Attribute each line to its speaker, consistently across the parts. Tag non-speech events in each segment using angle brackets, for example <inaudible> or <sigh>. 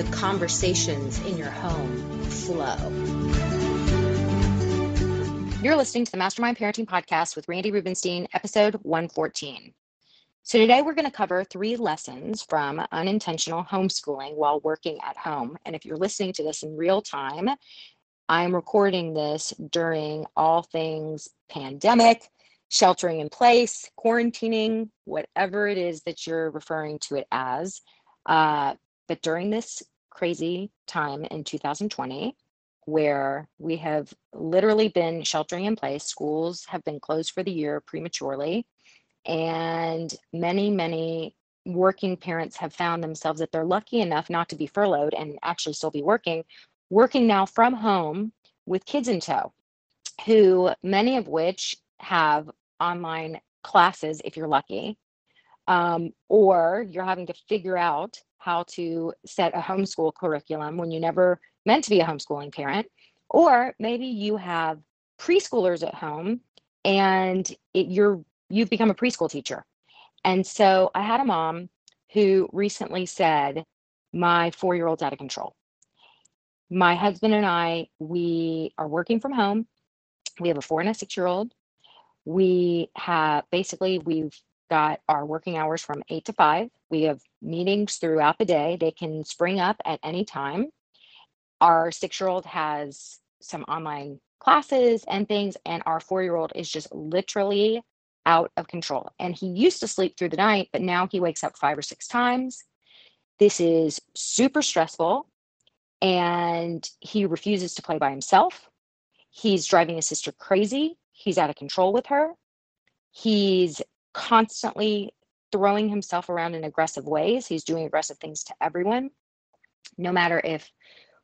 Speaker 1: the conversations in your home flow. You're listening to the Mastermind Parenting Podcast with Randi Rubenstein, episode 114. So, today we're going to cover three lessons from unintentional homeschooling while working at home. And if you're listening to this in real time, I'm recording this during all things pandemic, sheltering in place, quarantining, whatever it is that you're referring to it as. Uh, but during this crazy time in 2020, where we have literally been sheltering in place, schools have been closed for the year prematurely. And many, many working parents have found themselves that they're lucky enough not to be furloughed and actually still be working, working now from home with kids in tow, who many of which have online classes if you're lucky, um, or you're having to figure out how to set a homeschool curriculum when you never meant to be a homeschooling parent, or maybe you have preschoolers at home and it, you're you've become a preschool teacher. And so I had a mom who recently said, My four year old's out of control. My husband and I, we are working from home. We have a four and a six year old. We have basically, we've got our working hours from eight to five. We have meetings throughout the day. They can spring up at any time. Our six year old has some online classes and things, and our four year old is just literally out of control. And he used to sleep through the night, but now he wakes up five or six times. This is super stressful. And he refuses to play by himself. He's driving his sister crazy. He's out of control with her. He's constantly throwing himself around in aggressive ways. He's doing aggressive things to everyone. No matter if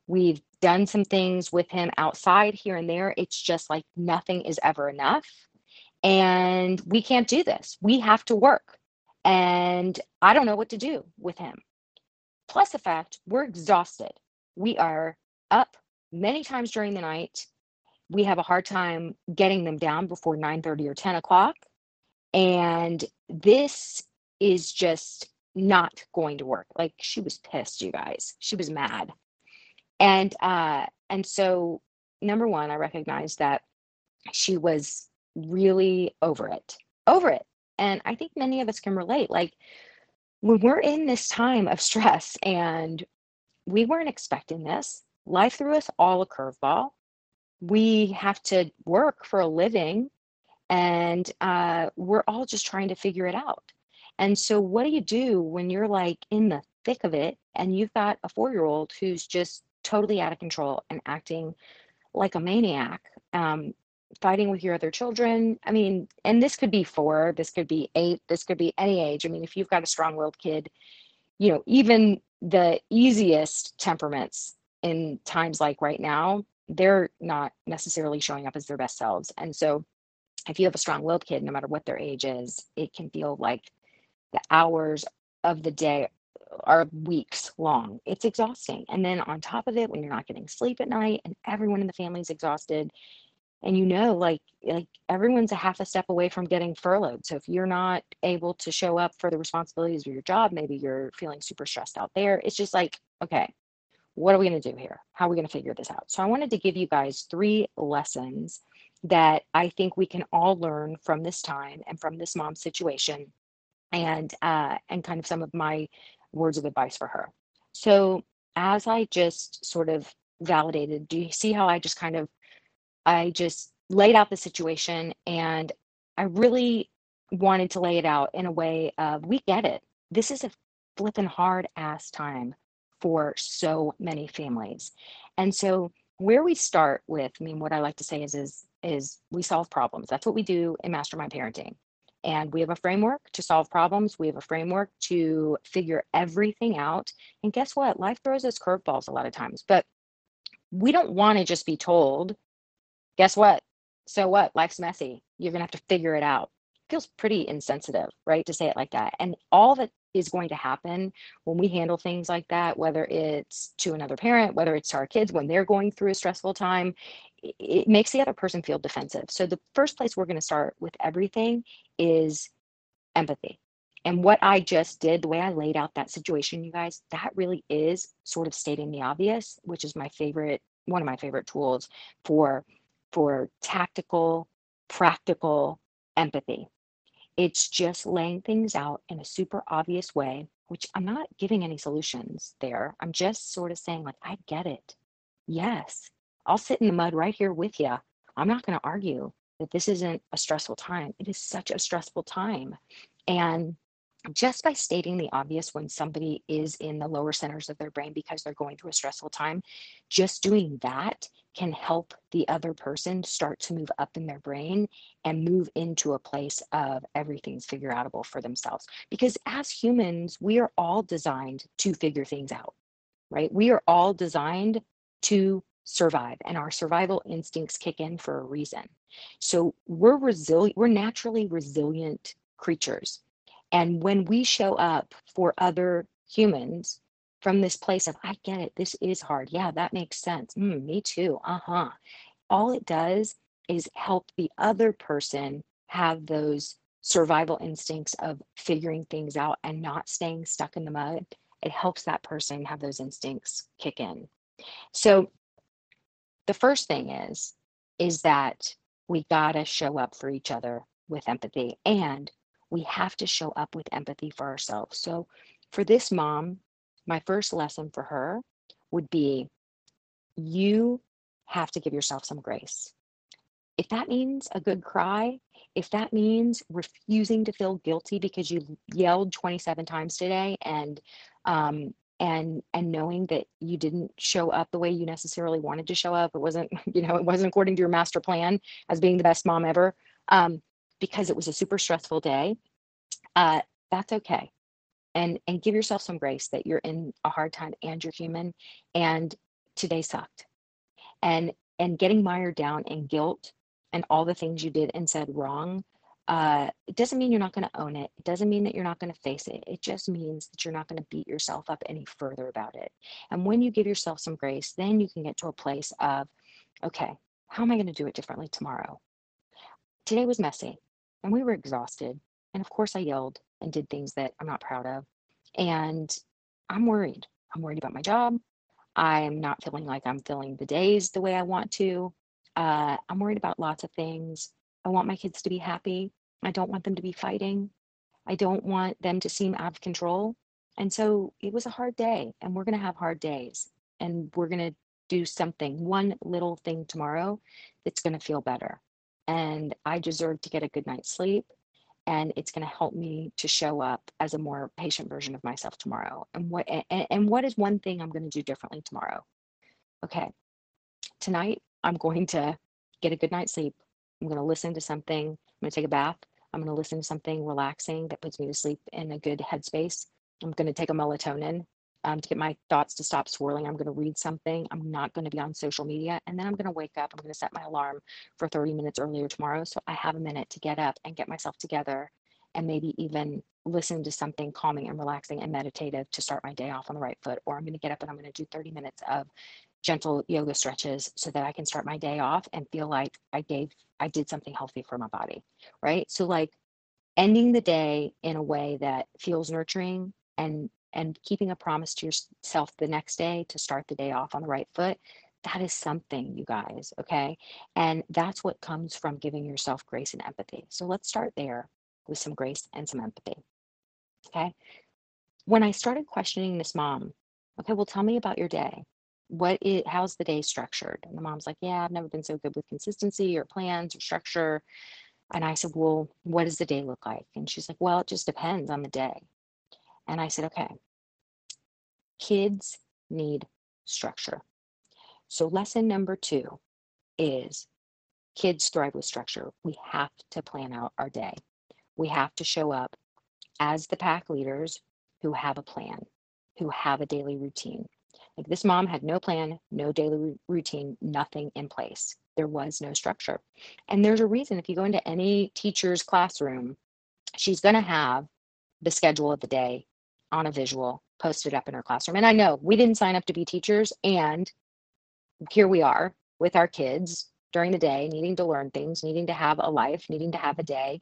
Speaker 1: we've done some things with him outside here and there, it's just like nothing is ever enough and we can't do this. We have to work. And I don't know what to do with him. Plus, the fact we're exhausted. We are up many times during the night. We have a hard time getting them down before 9 30 or 10 o'clock. And this is just not going to work. Like she was pissed, you guys. She was mad. And uh and so number one, I recognized that she was really over it, over it. And I think many of us can relate. Like when we're in this time of stress and we weren't expecting this, life threw us all a curveball. We have to work for a living and uh, we're all just trying to figure it out. And so, what do you do when you're like in the thick of it and you've got a four year old who's just totally out of control and acting like a maniac? Um, fighting with your other children. I mean, and this could be four, this could be eight, this could be any age. I mean, if you've got a strong willed kid, you know, even the easiest temperaments in times like right now, they're not necessarily showing up as their best selves. And so, if you have a strong willed kid, no matter what their age is, it can feel like the hours of the day are weeks long. It's exhausting. And then on top of it, when you're not getting sleep at night and everyone in the family is exhausted, and you know like like everyone's a half a step away from getting furloughed so if you're not able to show up for the responsibilities of your job maybe you're feeling super stressed out there it's just like okay what are we going to do here how are we going to figure this out so i wanted to give you guys three lessons that i think we can all learn from this time and from this mom's situation and uh and kind of some of my words of advice for her So as I just sort of validated, do you see how I just kind of I just laid out the situation and I really wanted to lay it out in a way of we get it. This is a flipping hard ass time for so many families. And so where we start with, I mean, what I like to say is is is we solve problems. That's what we do in mastermind parenting. And we have a framework to solve problems. We have a framework to figure everything out. And guess what? Life throws us curveballs a lot of times, but we don't want to just be told, guess what? So what? Life's messy. You're going to have to figure it out. feels pretty insensitive, right? To say it like that. And all that is going to happen when we handle things like that, whether it's to another parent, whether it's to our kids when they're going through a stressful time, it makes the other person feel defensive. So the first place we're going to start with everything is empathy. And what I just did, the way I laid out that situation, you guys, that really is sort of stating the obvious, which is my favorite, one of my favorite tools for for tactical, practical empathy. It's just laying things out in a super obvious way, which I'm not giving any solutions there. I'm just sort of saying, like, I get it. Yes, I'll sit in the mud right here with you. I'm not going to argue that this isn't a stressful time. It is such a stressful time. And just by stating the obvious when somebody is in the lower centers of their brain because they're going through a stressful time, just doing that can help the other person start to move up in their brain and move into a place of everything's figure outable for themselves. Because as humans, we are all designed to figure things out, right? We are all designed to survive and our survival instincts kick in for a reason. So we're resilient, we're naturally resilient creatures. And when we show up for other humans from this place of, I get it, this is hard. Yeah, that makes sense. Mm, me too. Uh huh. All it does is help the other person have those survival instincts of figuring things out and not staying stuck in the mud. It helps that person have those instincts kick in. So the first thing is is that we got to show up for each other with empathy and we have to show up with empathy for ourselves. So for this mom, my first lesson for her would be you have to give yourself some grace. If that means a good cry, if that means refusing to feel guilty because you yelled 27 times today and um, and and knowing that you didn't show up the way you necessarily wanted to show up it wasn't <laughs> you know it wasn't according to your master plan as being the best mom ever um, because it was a super stressful day uh, that's okay. And and give yourself some grace that you're in a hard time and you're human and today sucked. And and getting mired down in guilt and all the things you did and said wrong uh, it doesn't mean you're not going to own it. It doesn't mean that you're not going to face it. It just means that you're not going to beat yourself up any further about it. And when you give yourself some grace, then you can get to a place of, okay, how am I going to do it differently tomorrow? Today was messy and we were exhausted. And of course, I yelled and did things that I'm not proud of. And I'm worried. I'm worried about my job. I'm not feeling like I'm filling the days the way I want to. Uh, I'm worried about lots of things. I want my kids to be happy. I don't want them to be fighting. I don't want them to seem out of control. And so it was a hard day, and we're going to have hard days, and we're going to do something, one little thing tomorrow that's going to feel better. And I deserve to get a good night's sleep. And it's going to help me to show up as a more patient version of myself tomorrow. And what and, and what is one thing I'm going to do differently tomorrow? Okay, tonight I'm going to get a good night's sleep. I'm going to listen to something. I'm going to take a bath. I'm going to listen to something relaxing that puts me to sleep in a good headspace. I'm going to take a melatonin um, to get my thoughts to stop swirling. I'm going to read something. I'm not going to be on social media. And then I'm going to wake up. I'm going to set my alarm for 30 minutes earlier tomorrow. So I have a minute to get up and get myself together and maybe even listen to something calming and relaxing and meditative to start my day off on the right foot. Or I'm going to get up and I'm going to do 30 minutes of gentle yoga stretches so that I can start my day off and feel like I gave, I did something healthy for my body, right? So, like ending the day in a way that feels nurturing and and keeping a promise to yourself the next day to start the day off on the right foot that is something you guys okay and that's what comes from giving yourself grace and empathy so let's start there with some grace and some empathy okay when i started questioning this mom Okay, well, tell me about your day. What is, how's the day structured? And the mom's like, yeah, I've never been so good with consistency or plans or structure. And I said, well, what does the day look like? And she's like, well, it just depends on the day. And I said, okay, kids need structure. So, lesson number two is kids thrive with structure. We have to plan out our day. We have to show up as the pack leaders who have a plan, who have a daily routine. Like this mom had no plan, no daily routine, nothing in place. There was no structure. And there's a reason if you go into any teacher's classroom, she's going to have the schedule of the day on a visual posted up in her classroom. And I know we didn't sign up to be teachers, and here we are with our kids during the day, needing to learn things, needing to have a life, needing to have a day.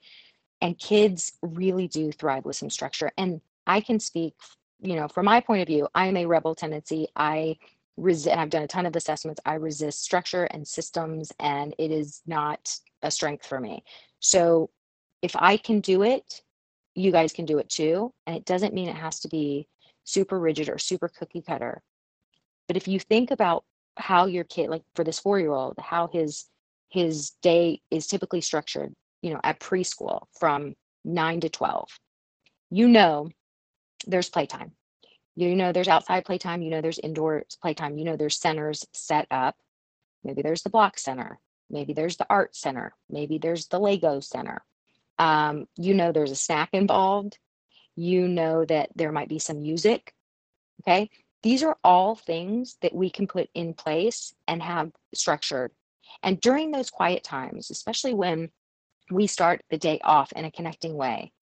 Speaker 1: And kids really do thrive with some structure. And I can speak, you know, from my point of view, I am a rebel tendency. I resist, I've done a ton of assessments. I resist structure and systems, and it is not a strength for me. So if I can do it, you guys can do it too. And it doesn't mean it has to be super rigid or super cookie cutter. But if you think about how your kid like for this four year old how his his day is typically structured you know at preschool from 9 to 12 you know there's playtime. You know there's outside playtime you know there's indoor playtime you know there's centers set up. Maybe there's the block center maybe there's the art center maybe there's the lego center. Um, you know there's a snack involved. You know that there might be some music okay? These are all things that we can put in place and have structured. And during those quiet times, especially when we start the day off in a connecting way,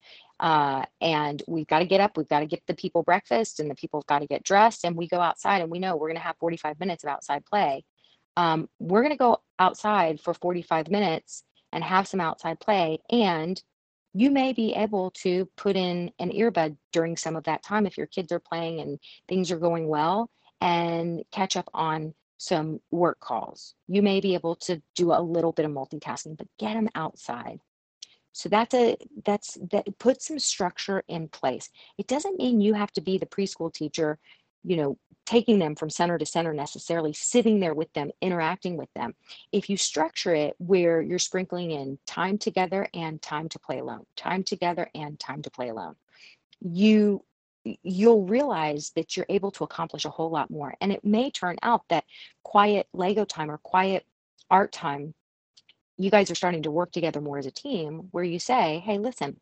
Speaker 1: uh, and we've got to get up, we've got to get the people breakfast, and the people have got to get dressed, and we go outside, and we know we're going to have 45 minutes of outside play. Um, we're going to go outside for 45 minutes and have some outside play and you may be able to put in an earbud during some of that time if your kids are playing and things are going well and catch up on some work calls. You may be able to do a little bit of multitasking, but get them outside. So that's a that's that put some structure in place. It doesn't mean you have to be the preschool teacher, you know, taking them from center to center necessarily, sitting there with them, interacting with them. If you structure it where you're sprinkling in time together and time to play alone, time together and time to play alone, you you'll realize that you're able to accomplish a whole lot more. And it may turn out that quiet Lego time or quiet art time, you guys are starting to work together more as a team where you say, hey, listen,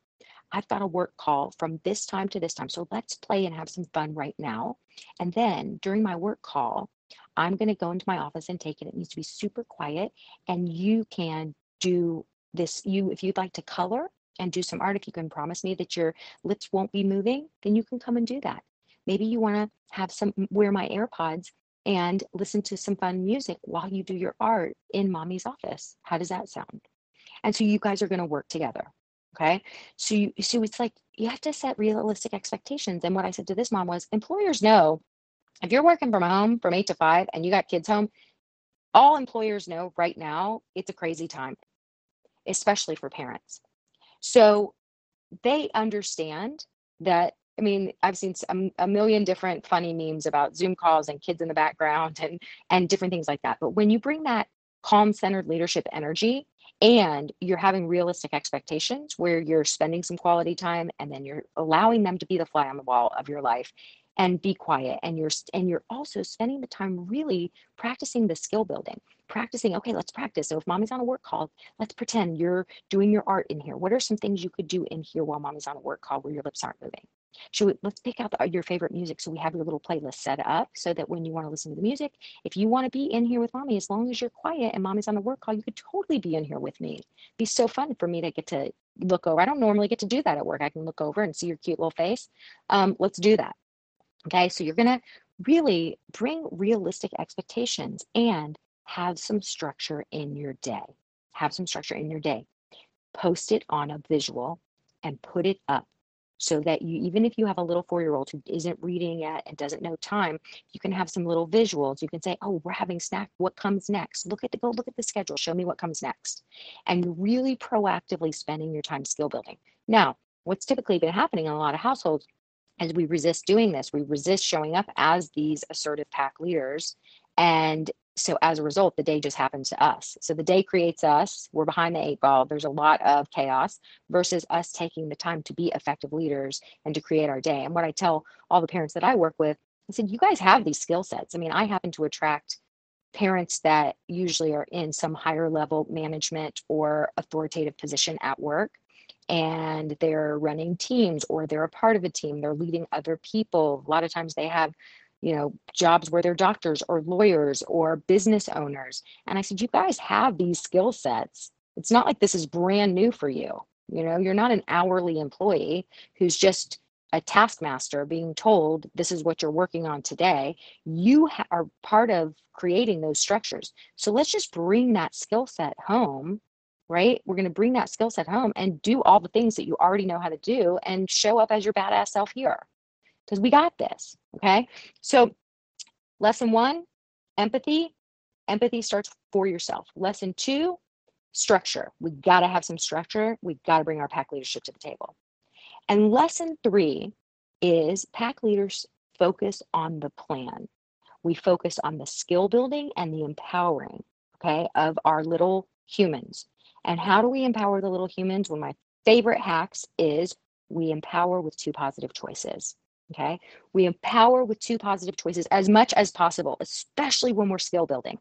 Speaker 1: I've got a work call from this time to this time. So let's play and have some fun right now. And then during my work call, I'm going to go into my office and take it. It needs to be super quiet. And you can do this. You, if you'd like to color and do some art, if you can promise me that your lips won't be moving, then you can come and do that. Maybe you want to have some, wear my AirPods and listen to some fun music while you do your art in mommy's office. How does that sound? And so you guys are going to work together. Okay. So you so it's like you have to set realistic expectations. And what I said to this mom was employers know if you're working from home from eight to five and you got kids home, all employers know right now it's a crazy time, especially for parents. So they understand that. I mean, I've seen a, um, a million different funny memes about Zoom calls and kids in the background and and different things like that. But when you bring that calm centered leadership energy and you're having realistic expectations where you're spending some quality time and then you're allowing them to be the fly on the wall of your life and be quiet and you're and you're also spending the time really practicing the skill building practicing okay let's practice. So if mommy's on a work call let's pretend you're doing your art in here. What are some things you could do in here while mommy's on a work call where your lips aren't moving should we, let's pick out the, your favorite music. So we have your little playlist set up so that when you want to listen to the music, if you want to be in here with mommy, as long as you're quiet and mommy's on the work call, you could totally be in here with me. It'd be so fun for me to get to look over. I don't normally get to do that at work. I can look over and see your cute little face. Um, let's do that. Okay. So you're to really bring realistic expectations and have some structure in your day. Have some structure in your day. Post it on a visual and put it up so that you even if you have a little four-year-old who isn't reading yet and doesn't know time you can have some little visuals. You can say oh we're having snack. What comes next? Look at the go look at the schedule. Show me what comes next. And you're really proactively spending your time skill building. Now what's typically been happening in a lot of households as we resist doing this, we resist showing up as these assertive pack leaders. And so as a result, the day just happens to us. So the day creates us. We're behind the eight ball. There's a lot of chaos versus us taking the time to be effective leaders and to create our day. And what I tell all the parents that I work with, I said, you guys have these skill sets. I mean, I happen to attract parents that usually are in some higher level management or authoritative position at work and they're running teams or they're a part of a team they're leading other people a lot of times they have you know jobs where they're doctors or lawyers or business owners. And i said you guys have these skill sets. It's not like this is brand new for you. You know you're not an hourly employee who's just a taskmaster being told this is what you're working on today. You ha- are part of creating those structures. So let's just bring that skill set home right? We're going to bring that skill set home and do all the things that you already know how to do and show up as your badass self here because we got this okay so lesson one empathy empathy starts for yourself lesson two structure we got to have some structure we got to bring our pack leadership to the table and lesson three is pack leaders focus on the plan. We focus on the skill building and the empowering, okay, of our little humans. And how do we empower the little humans? One of my favorite hacks is we empower with two positive choices. Okay. We empower with two positive choices as much as possible, especially when we're skill building,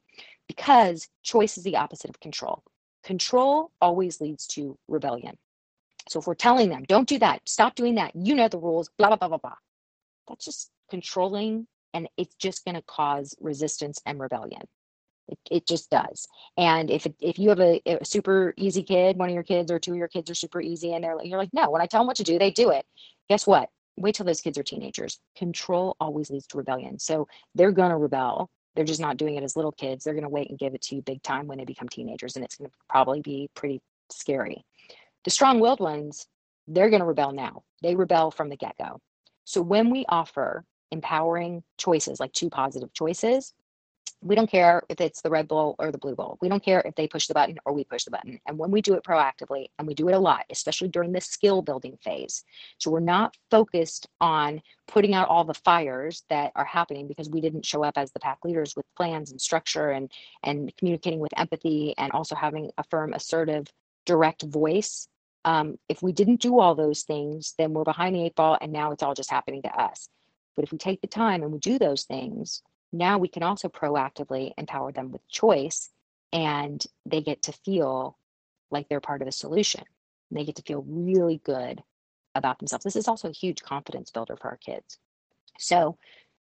Speaker 1: because choice is the opposite of control. Control always leads to rebellion. So if we're telling them, don't do that, stop doing that, you know the rules, blah, blah, blah, blah, blah, that's just controlling and it's just going to cause resistance and rebellion. It, it just does. And if it, if you have a, a, super easy kid, one of your kids or two of your kids are super easy, and they're like, you're like, no, when I tell them what to do, they do it. Guess what? Wait till those kids are teenagers. Control always leads to rebellion. So they're gonna rebel. They're just not doing it as little kids. They're gonna wait and give it to you big time when they become teenagers, and it's gonna probably be pretty scary. The strong willed ones, they're going to rebel now. They rebel from the get go. So when we offer empowering choices, like two positive choices, we don't care if it's the red bull or the blue bull. We don't care if they push the button or we push the button. And when we do it proactively, and we do it a lot, especially during the skill building phase. So we're not focused on putting out all the fires that are happening because we didn't show up as the pack leaders with plans and structure and and communicating with empathy and also having a firm, assertive, direct voice um, if we didn't do all those things, then we're behind the eight ball and now it's all just happening to us. But if we take the time and we do those things, now we can also proactively empower them with choice and they get to feel like they're part of the solution. They get to feel really good about themselves. This is also a huge confidence builder for our kids. So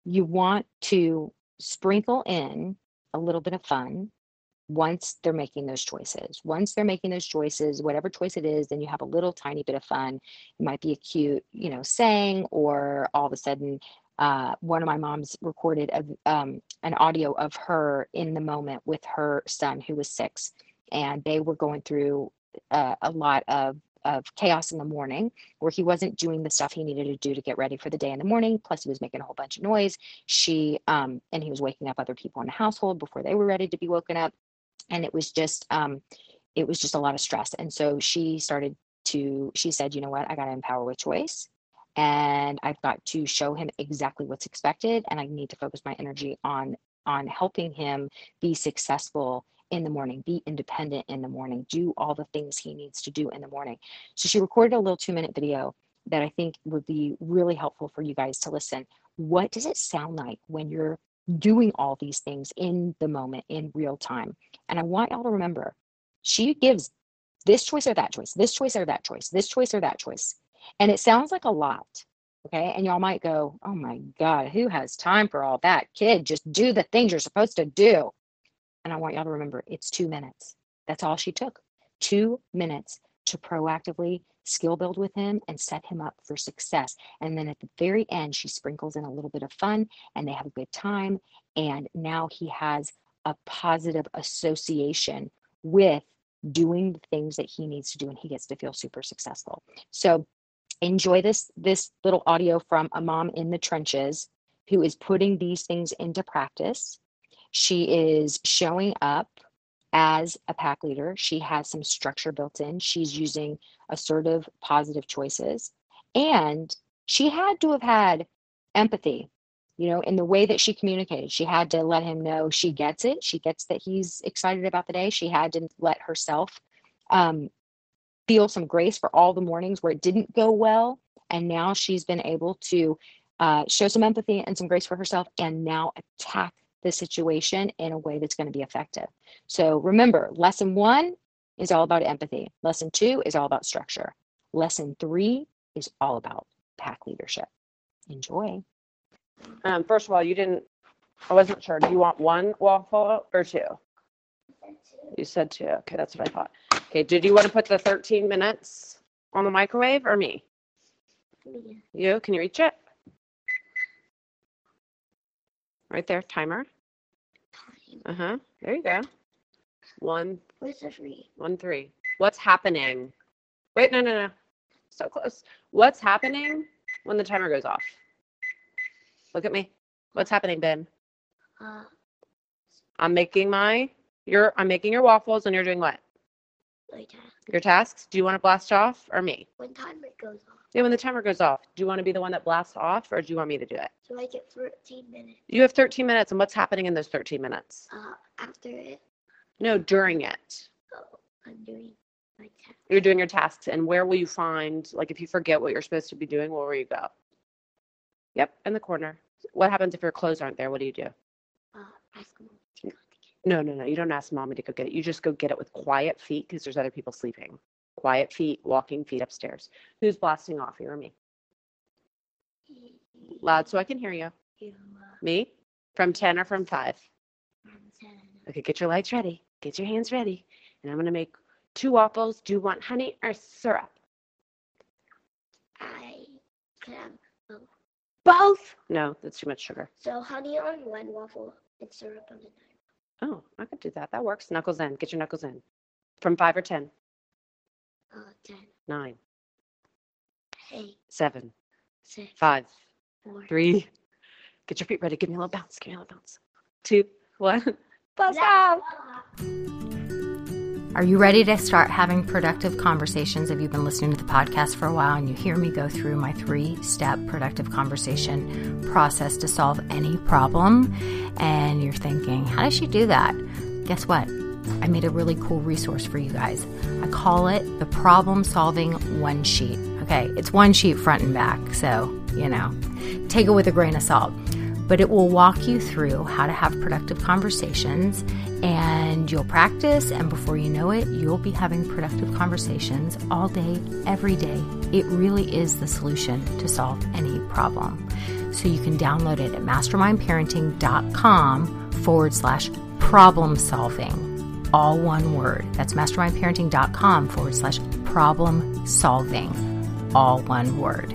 Speaker 1: you want to sprinkle in a little bit of fun once they're making those choices. Once they're making those choices, whatever choice it is, then you have a little tiny bit of fun. It might be a cute, you know, saying, or all of a sudden, uh, one of my moms recorded a, um, an audio of her in the moment with her son who was six, and they were going through uh, a lot of of chaos in the morning where he wasn't doing the stuff he needed to do to get ready for the day in the morning plus he was making a whole bunch of noise. She um and he was waking up other people in the household before they were ready to be woken up and it was just um, it was just a lot of stress. And so she started to she said you know what? I got to empower with choice and i've got to show him exactly what's expected and i need to focus my energy on on helping him be successful in the morning be independent in the morning do all the things he needs to do in the morning so she recorded a little two minute video that i think would be really helpful for you guys to listen what does it sound like when you're doing all these things in the moment in real time. And I want y'all to remember she gives this choice or that choice, this choice or that choice, this choice or that choice. And it sounds like a lot. Okay. And y'all might go, oh my God, who has time for all that? Kid, just do the things you're supposed to do. And I want y'all to remember it's two minutes. That's all she took. Two minutes to proactively skill build with him and set him up for success. And then at the very end, she sprinkles in a little bit of fun and they have a good time. And now he has a positive association with doing the things that he needs to do and he gets to feel super successful. So enjoy this this little audio from a mom in the trenches who is putting these things into practice. She is showing up as a pack leader. She has some structure built in. She's using assertive, positive choices. And she had to have had empathy you know, in the way that she communicated. She had to let him know she gets it. She gets that he's excited about the day. She had to let herself um, feel some grace for all the mornings where it didn't go well. And now she's been able to uh, show some empathy and some grace for herself and now attack the situation in a way that's going to be effective. So remember, lesson one is all about empathy, lesson two is all about structure, lesson three is all about pack leadership. Enjoy.
Speaker 2: Um, first of all, you didn't, I wasn't sure. Do you want one waffle or two? You said two. Okay, that's what I thought. Okay, did you want to put the 13 minutes on the microwave or me? You, can you reach it? Right there, timer. Uh huh. There you go. One,
Speaker 3: Where's the three?
Speaker 2: one, three. What's happening? Wait, no, no, no. So close. What's happening when the timer goes off? Look at me. What's happening, Ben?
Speaker 3: Uh,
Speaker 2: I'm making my you're I'm making your waffles and you're doing what?
Speaker 3: like that.
Speaker 2: Your tasks? Do you want to blast off or me?
Speaker 3: When timer goes off,
Speaker 2: Yeah, when the timer goes off, do you want to be the one that blasts off or do you want me to do it?
Speaker 3: so I get 13 minutes.
Speaker 2: You have 13 minutes and what's happening in those 13 minutes?
Speaker 3: Uh, after it,
Speaker 2: No, during it.
Speaker 3: oh, I'm doing my task.
Speaker 2: You're doing your tasks and where will you find like if you forget what you're supposed to be doing, where will you go? Yep, in the corner. What happens if your clothes aren't there? What do you do?
Speaker 3: Uh, ask mom to go to get
Speaker 2: No, no, no. You don't ask mommy to go get it. You just go get it with quiet feet because there's other people sleeping. Quiet feet, walking feet upstairs. Who's blasting off? You or me? Loud so I can hear you. Me? From 10 or from 5?
Speaker 3: from 10.
Speaker 2: Okay, get your lights ready. Get your hands ready. And I'm going to make two waffles. Do you want honey or syrup?
Speaker 3: I can have
Speaker 2: Both? No, that's too much sugar.
Speaker 3: so honey on one waffle and syrup on another.
Speaker 2: Oh, I could do that. That works. Knuckles in. Get your knuckles in. From 5 or 10?
Speaker 3: Uh, 10,
Speaker 2: 9,
Speaker 3: 8,
Speaker 2: 7,
Speaker 3: 6,
Speaker 2: 5,
Speaker 3: 4.
Speaker 2: 3. Get your feet ready. Give me a little bounce. Give me a little bounce. 2, 1. <laughs> Blast
Speaker 3: Yeah.
Speaker 2: off.
Speaker 1: Are you ready to start having productive conversations? Have you've been listening to the podcast for a while and you hear me go through my three step productive conversation process to solve any problem? And you're thinking, how does she do that? Guess what? I made a really cool resource for you guys. I call it the problem solving one sheet. Okay, it's one sheet front and back. So, you know, take it with a grain of salt but it will walk you through how to have productive conversations and you'll practice and before you know it you'll be having productive conversations all day every day. It really is the solution to solve any problem. So you can download it at mastermindparenting.com forward slash problem solving all one word. That's mastermindparenting.com forward slash problem solving all one word